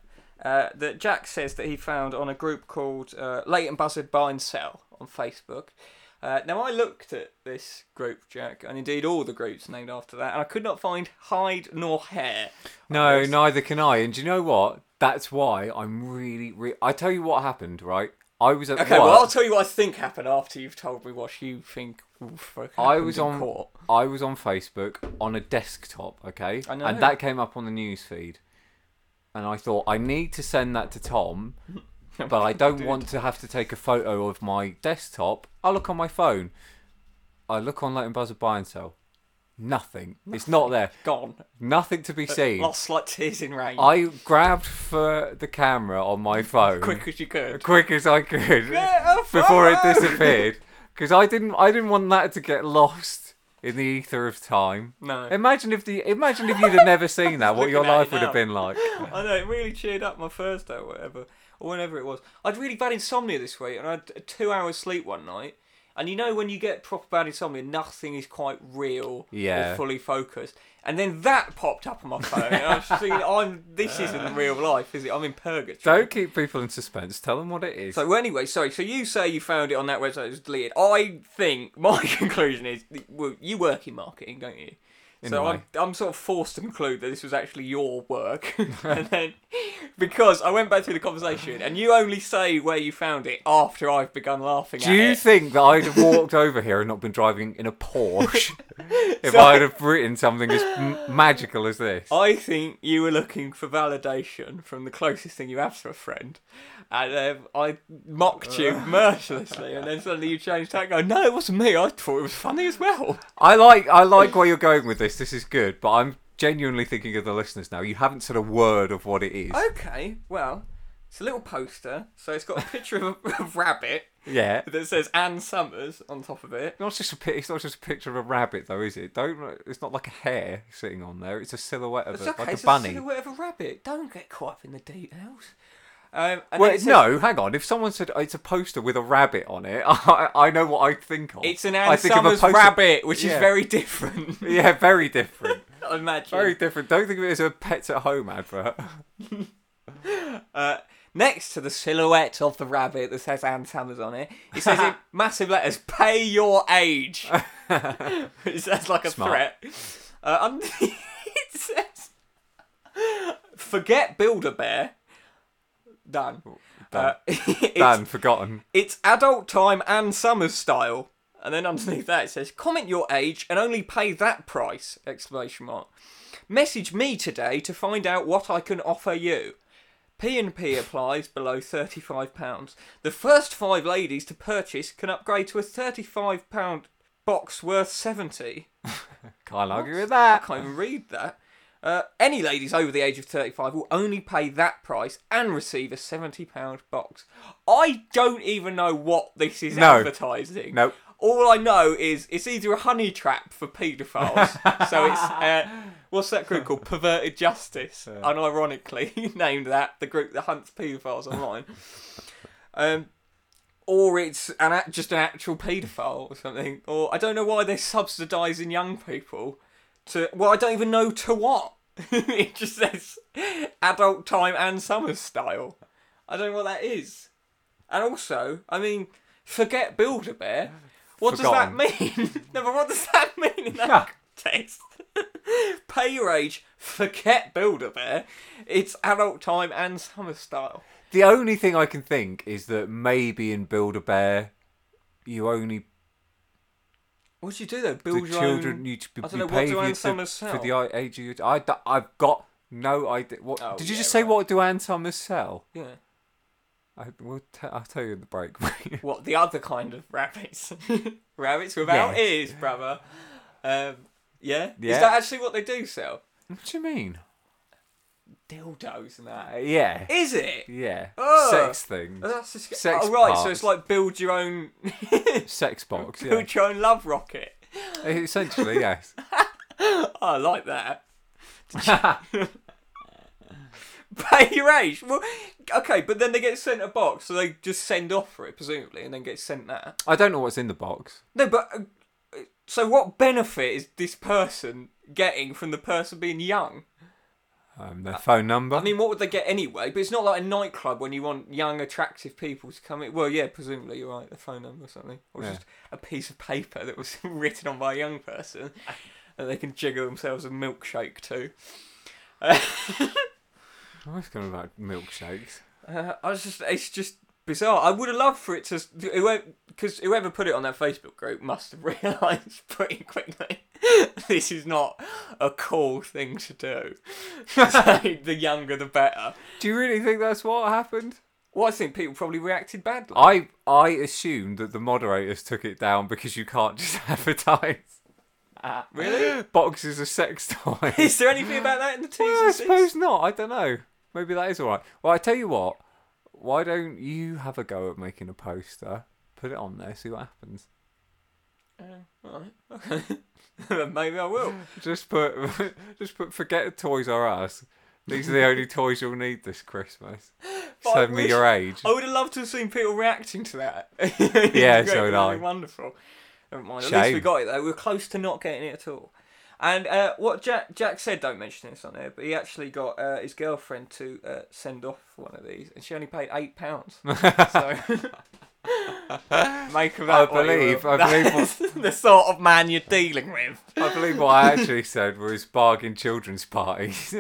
uh, that Jack says that he found on a group called uh, Leighton Buzzard Buy and Sell on Facebook. Uh, now I looked at this group, Jack, and indeed all the groups named after that, and I could not find hide nor hair. No, neither can I. And do you know what? That's why I'm really, re- I tell you what happened, right? I was at Okay, work. well I'll tell you what I think happened after you've told me what you think. I was on court. I was on Facebook on a desktop, okay? I know. And that came up on the news feed. And I thought I need to send that to Tom, but I don't want to have to take a photo of my desktop. I look on my phone. I look on Leighton Buzzard Buy and Sell. Nothing. It's not there. Gone. Nothing to be seen. Lost like tears in rain. I grabbed for the camera on my phone quick as you could. quick as I could Get a before it disappeared because I didn't I didn't want that to get lost in the ether of time. No. Imagine if the imagine if you'd have never seen that, what your life would have been like. I know it really cheered up my Thursday or whatever, or whenever it was. I'd really bad insomnia this week, and I had two hours sleep one night. And you know when you get proper bad insomnia, nothing is quite real Yeah. or fully focused. And then that popped up on my phone, and I was thinking, "I'm this isn't real life, is it? I'm in purgatory." Don't keep people in suspense. Tell them what it is. So well, anyway, sorry. So you say you found it on that website; it was deleted. I think my conclusion is, well, you work in marketing, don't you? So I'm. I'm sort of forced to conclude that this was actually your work, and then because I went back through the conversation, and you only say where you found it after I've begun laughing Do at you it. think that I'd have walked over here and not been driving in a Porsche if So- I'd have written something as m- magical as this? I think you were looking for validation from the closest thing you have to a friend, and um, I mocked you mercilessly, and then suddenly you changed tack. and Go, no, it wasn't me. I thought it was funny as well. I like I like where you're going with this. This is good, but I'm genuinely thinking of the listeners now. You haven't said a word of what it is. Okay, well, it's a little poster, so it's got a picture of a, rabbit Yeah. that says Ann Summers on top of it. Not just a pi- it's not just a picture of a rabbit though, is it? Don't it's not like a hare sitting on there. It's a silhouette of It's a, okay, like a it's bunny. a silhouette of a rabbit. Don't get caught up in the details. Um, and well, then it says- no, hang on. If someone said it's a poster with a rabbit on it, I, I know what I think of. It's an I Anne think of a poster- rabbit, which Yeah. is very different. Yeah, very different. I imagine. very different. Don't think of it as a pets at home advert. Uh, next to the silhouette of the rabbit that says Ann Summers on it, it says in massive letters, "Pay your age." it says like a Smart. threat. Uh, it says, "Forget Build a Bear." Done. Uh, it's, Dan, forgotten. it's adult time and Summers style. And then underneath that it says, comment your age and only pay that price! Exclamation mark. Message me today to find out what I can offer you. P&P applies below £35. The first five ladies to purchase can upgrade to a £35 box worth 70 Can't argue with I that. can't even read that. Uh, any ladies over the age of 35 will only pay that price and receive a £70 box. I don't even know what this is No. advertising. Nope. All I know is it's either a honey trap for paedophiles. so it's uh, what's that group called? Perverted Justice. Unironically named that the group that hunts paedophiles online. Um, or it's an just an actual paedophile or something. Or I don't know why they're subsidising young people to. Well, I don't even know to what. it just says adult time and summer style. I don't know what that is. And also, I mean, forget Build a Bear. What does that mean? no, but what does that mean in that context? Pay your rage, forget Build a Bear. It's adult time and summer style. The only thing I can think is that maybe in Build a Bear, you only What do you do though? Build the your children own. you to I don't know, what do you Ann to- for the age of your. I I've got no idea. What Oh, did you yeah, just say? right. What do Ann Summers sell? Yeah. I will. T- I'll tell you in the break. What the other kind of rabbits? rabbits without Yes. ears, brother. Um, yeah? Yeah. Is that actually what they do sell? what do you mean? Dildos and that. yeah. Is it? Yeah. Ugh. Sex things. Oh, that's just, Sex oh, right, so parts. it's like build your own Sex box. Yeah. build your own love rocket. Essentially, yes. Oh, I like that. Pay your age. Well, okay, but then they get sent a box, so they just send off for it, presumably, and then get sent that. I don't know what's in the box. No, but uh, so what benefit is this person getting from the person being young? Um, their phone number. I mean, what would they get anyway? But it's not like a nightclub when you want young, attractive people to come in. Well, yeah, presumably you're right, a phone number or something, or Yeah. just a piece of paper that was written on by a young person, and they can jiggle themselves a milkshake to. Uh, I was going about milkshakes. Uh, I was just, it's just bizarre. Oh, I would have loved for it to, because whoever put it on that Facebook group must have realised pretty quickly this is not a cool thing to do. The younger the better. Do you really think that's what happened? Well, I think people probably reacted badly. I I assumed that the moderators took it down because you can't just advertise ah, really? boxes of sex toys. Is there anything about that in the T's Well, I suppose not. I don't know. Maybe that is all right. Well, I tell you what. Why don't you have a go at making a poster? Put it on there. See what happens. Uh, Alright, okay. Maybe I will. Just put, just put. Forget Toys R Us. These are the only toys you'll need this Christmas. But Send me your age. I would have loved to have seen people reacting to that. Yeah, so would I. Wonderful. Never mind. At least we got it though. We are close to not getting it at all. And uh, what Jack Jack said, don't mention this on there, but he actually got uh, his girlfriend to uh, send off one of these, and she only paid eight pounds. so make of that. I what believe-. I believe That's the sort of man you're dealing with. I believe what I actually said was bargain children's parties.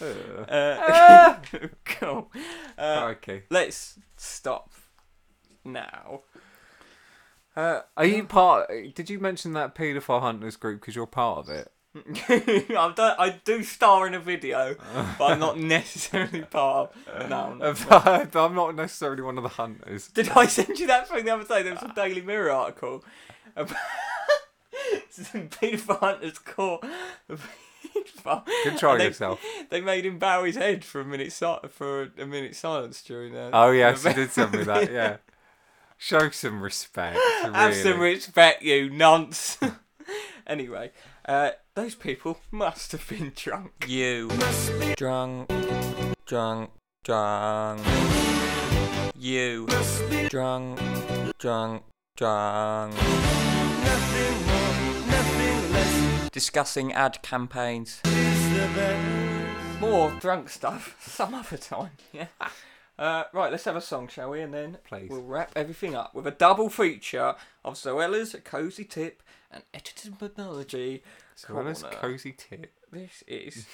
Uh, cool. Uh, okay. let's stop now. Uh, Are you part? Did you mention that paedophile hunters group because you're part of it? I've done, I do star in a video, but I'm not necessarily part of. No, I'm not. But I'm not necessarily one of the hunters. Did I send you that thing the other day? There was a Daily Mirror article about paedophile hunters caught. Control they, yourself. They made him bow his head for a minute si- for a minute silence during that. Oh yes, you did send me that. Yeah. Show some respect. Have some respect, you nonce. anyway, uh, those people must have been drunk. You must be drunk, drunk, drunk. You must be drunk, drunk, drunk. Nothing more, nothing less. Discussing ad campaigns. More drunk stuff some other time. Yeah. Uh, right, let's have a song, shall we? And then Please. we'll wrap everything up with a double feature of Zoella's Cozy Tip and Editing Technology. So well Corner. cozy tip. This is.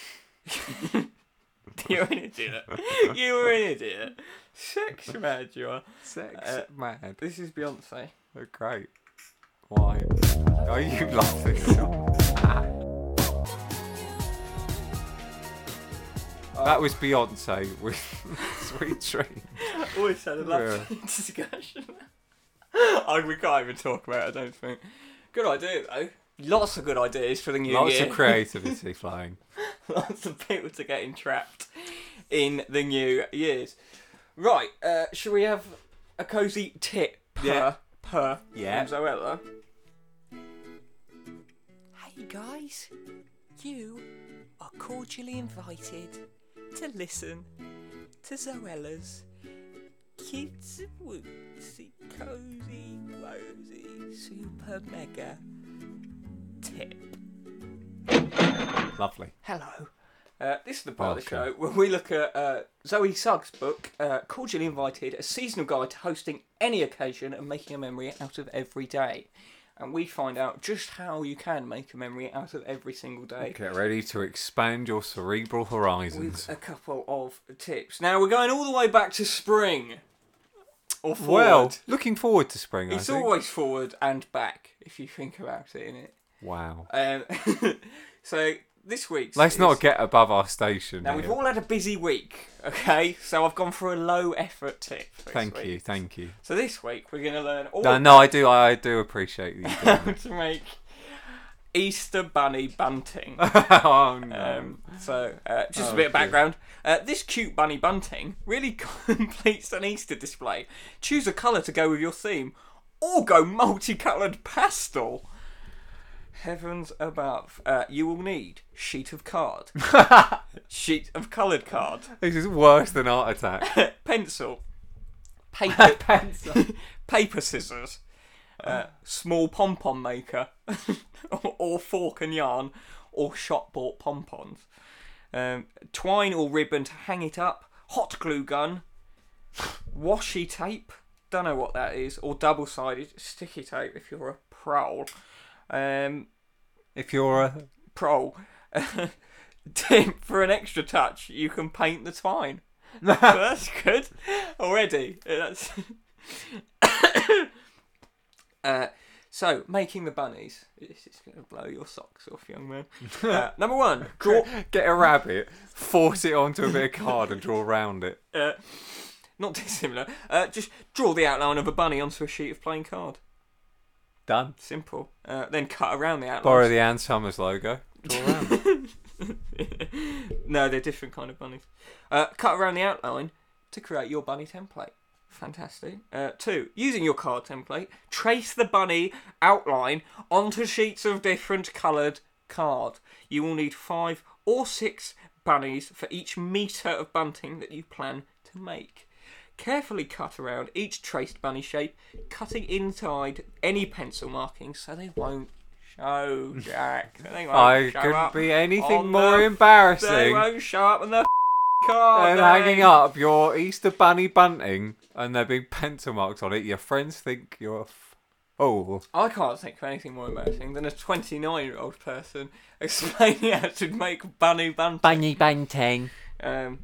You're an idiot. You were an idiot. Sex mad you are. Sex Uh, mad. This is Beyonce. Oh, great. Why? Are you love That was Beyonce with Sweet Dream. Always had a lovely discussion. oh, we can't even talk about it, I don't think. Good idea, though. Lots of good ideas for the new Lots year. Lots of creativity flowing. Lots of people to get entrapped in the new years. Right, uh, should we have a cosy tip per, Yeah. per Yeah. from Zoella. Hey guys, you are cordially invited to listen to Zoella's Kids Wootsy Cozy Rosy Super Mega Tip. Lovely. Hello. Uh, this is the part of the show where we look at uh, Zoe Sugg's book, uh, Cordially Invited, a seasonal guide to hosting any occasion and making a memory out of every day. And we find out just how you can make a memory out of every single day Get ready to expand your cerebral horizons. with a couple of tips. Now we're going all the way back to spring. Or forward. Well, looking forward to spring. I it's always forward and back if you think about it, innit? Wow. Um, so this week's Let's is- not get above our station. Now we've all had a busy week, okay? So I've gone for a low effort tip. Thank week. you, thank you. So this week we're going to learn all No, no, I do, I do appreciate you. Doing how to make Easter bunny bunting. oh no. Um, so uh, just Oh, a bit of background. Uh, this cute bunny bunting really completes an Easter display. Choose a colour to go with your theme, or go multicoloured pastel. Heavens above. Uh, you will need sheet of card, sheet of coloured card, this is worse than art attack. pencil, paper, Pencil. paper scissors, uh, small pom pom maker, or, or fork and yarn, or shop bought pom poms, um, twine or ribbon to hang it up, hot glue gun, washi tape, don't know what that is, or double sided sticky tape if you're a prole. Um, if you're a pro, Tip for an extra touch, you can paint the twine. So that's good already. That's uh, so making the bunnies. This is going to blow your socks off, young man. Uh, number one, draw. get a rabbit, force it onto a bit of card and draw around it. Uh, not dissimilar. Uh, just draw the outline of a bunny onto a sheet of plain card. Done. Simple. Uh, then cut around the outline. Borrow the Ann Summers logo. Draw around. no, they're different kind of bunnies. Uh, cut around the outline to create your bunny template. Fantastic. Uh, two, using your card template, trace the bunny outline onto sheets of different coloured card. You will need five or six bunnies for each metre of bunting that you plan to make. Carefully cut around each traced bunny shape, cutting inside any pencil markings so they won't show, Jack. They won't I show couldn't up be anything on more the- They embarrassing won't show up on the card. than hanging up your Easter bunny bunting and there being pencil marks on it. Your friends think you're a f- oh. I can't think of anything more embarrassing than a 29 year old person explaining how to make bunny bunting. Bunny bunting. Um,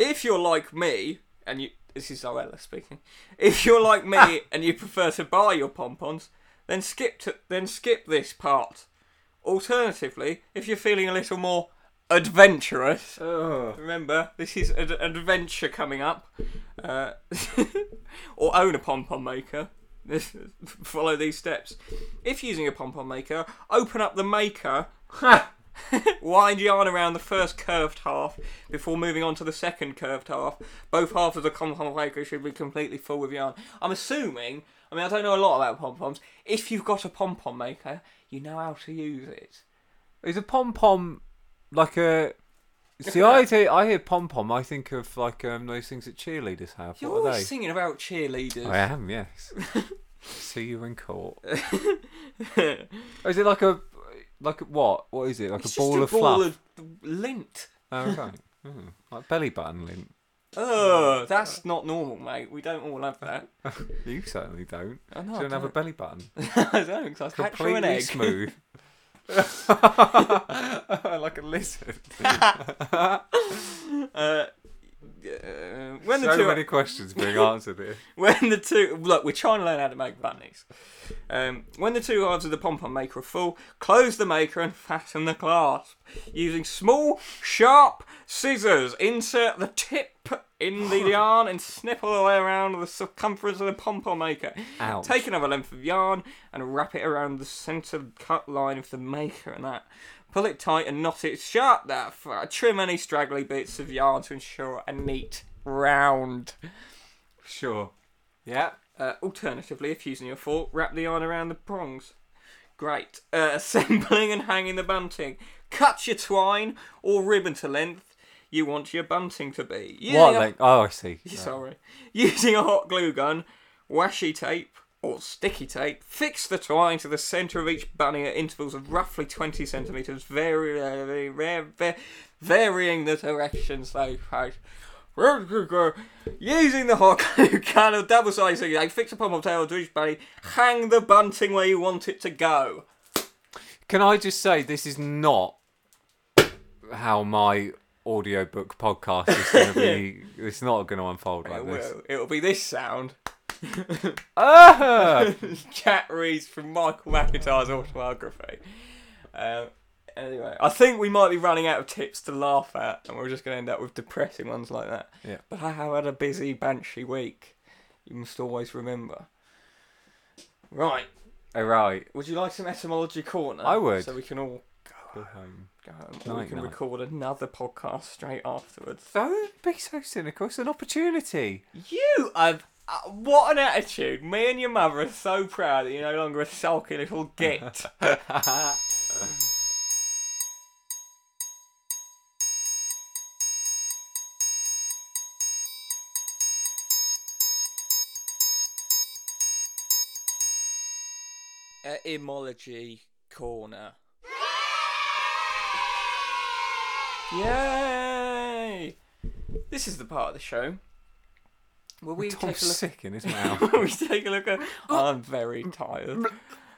if you're like me, and you, this is Zoella speaking. If you're like me and you prefer to buy your pompons, then skip to, then skip this part. Alternatively, if you're feeling a little more adventurous, remember this is an adventure coming up. Uh, or own a pom pom maker. Follow these steps. If using a pom pom maker, open up the maker. Wind yarn around the first curved half before moving on to the second curved half. Both halves of the pom pom maker should be completely full with yarn. I'm assuming, I mean, I don't know a lot about pom poms. If you've got a pom pom maker, you know how to use it. Is a pom pom like a? See, I hear, I hear pom pom. I think of like um, those things that cheerleaders have. You're what are they? always singing about cheerleaders. I am, yes. See you in court. is it like a, like what? What is it? Like It's a ball just of a ball fluff? of lint. Oh, okay. Mm, like belly button lint. Oh, that's not normal, mate. We don't all have that. You certainly don't. I know, you I don't have a belly button. I don't, 'cause I an egg. smooth. like a lizard. Uh, uh, when the so two many questions being answered here. when the two look, we're trying to learn how to make bunnies. Um, when the two halves of the pom pom maker are full, close the maker and fasten the clasp using small, sharp scissors. Insert the tip in the yarn and snip all the way around the circumference of the pom pom maker. Ouch. Take another length of yarn and wrap it around the centre cut line of the maker and that. Pull it tight and knot it shut. That trim any straggly bits of yarn to ensure a neat round. Sure. Yeah. Uh, alternatively, if using your fork, wrap the yarn around the prongs. Great. Uh, assembling and hanging the bunting. Cut your twine or ribbon to length you want your bunting to be. Using What? a- Like, oh, I see. Sorry. Using a hot glue gun, washi tape, or sticky tape, fix the twine to the centre of each bunny at intervals of roughly 20 centimetres, vary, vary, vary, varying the directions they. Using the hot glue gun or double sided sticky tape, fix a pom tail to each bunny, hang the bunting where you want it to go. Can I just say this is not how my audiobook podcast is going to be. it's not going to unfold like It this. will. It'll be this sound. Ah! Chat reads from Michael McIntyre's autobiography. Um, anyway, I think we might be running out of tips to laugh at, and we're just going to end up with depressing ones like that. Yeah. But I have had a busy Banshee week. You must always remember. Right. All right. Would you like some etymology corner? I would. So we can all Go home. Go home. Or we can night. record another podcast straight afterwards. Don't be so cynical. It's an opportunity. You have. Uh, what an attitude! Me and your mother are so proud that you're no longer a sulky little git. Etymology corner. Yay! This is the part of the show where we Tom's take a look. sick in his mouth. we take a look at. I'm very tired.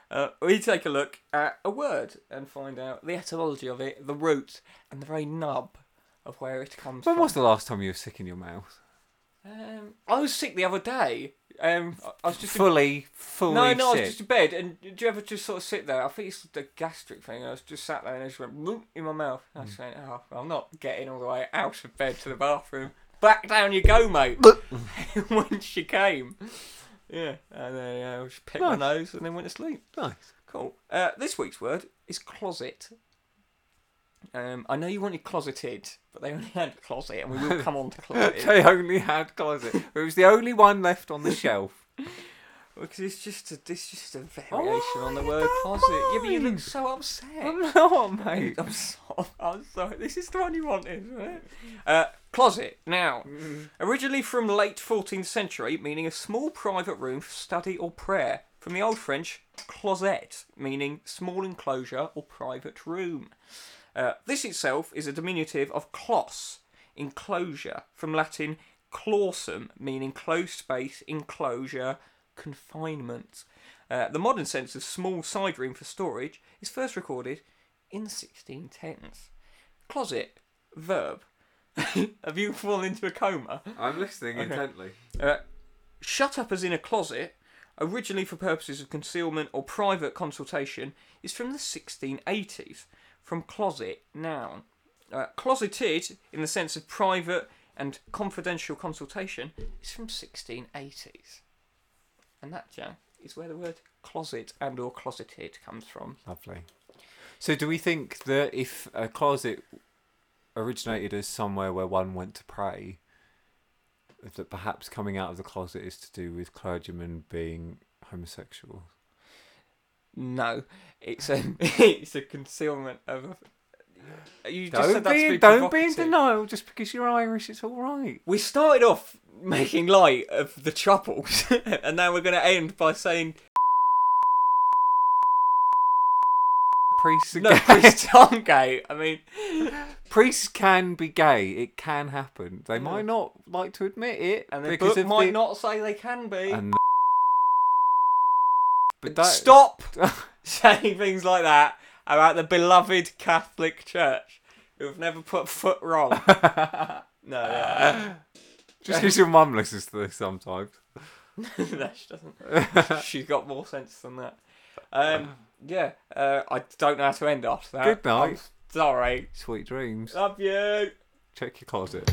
Uh, we take a look at a word and find out the etymology of it, the root, and the very nub of where it comes from. when from. was the last time you were sick in your mouth? Um, I was sick the other day. Um, I- I was just Fully, fully no, no, I was just in bed, and do you ever just sort of sit there? I think it's the gastric thing. I was just sat there and it just went in my mouth. I Hmm. was saying, "Oh, I'm not getting all the way out of bed to the bathroom. Back down you go, mate." when she came, yeah, and then uh, I just picked my nose and then went to sleep. Nice. Cool. Uh, this week's word is closet. Um, I know you wanted closeted, but they only had closet, and we will come on to closet. They only had closet. It was the only one left on the shelf. Because it's just a, it's just a variation on the word closet. Yeah, but you look so upset. I'm not, mate. I'm sorry. I'm sorry. This is the one you wanted, isn't it? Uh, closet. Now, originally from late 14th century, meaning a small private room for study or prayer. From the Old French, closet, meaning small enclosure or private room. Uh, this itself is a diminutive of clos, enclosure, from Latin clausum, meaning closed space, enclosure, confinement. Uh, the modern sense of small side room for storage is first recorded in the 1610s. Closet, verb. Have you fallen into a coma? I'm listening intently. Uh, shut up as in a closet, originally for purposes of concealment or private consultation, is from the 1680s. From closet, noun. Uh, closeted, in the sense of private and confidential consultation, is from 1680s. And that, Jack, is where the word closet and or closeted comes from. Lovely. So, do we think that if a closet originated as somewhere where one went to pray, that perhaps coming out of the closet is to do with clergymen being homosexual? No, it's a it's a concealment of. A, you just Don't that be, to be don't be in provocative. denial just because you're Irish. It's all right. We started off making light of the troubles, and now we're going to end by saying Priests are no, gay. priests aren't gay. I mean, Priests can be gay. It can happen. They might not like to admit it and the because book of might the, not say they can be. And but that, Stop saying things like that about the beloved Catholic Church, who have never put foot wrong. no, yeah. Just because your mum listens to this sometimes. no, she doesn't. She's got more sense than that. Um, yeah, uh, I don't know how to end after that. Good night. I'm sorry. Sweet dreams. Love you. Check your closet.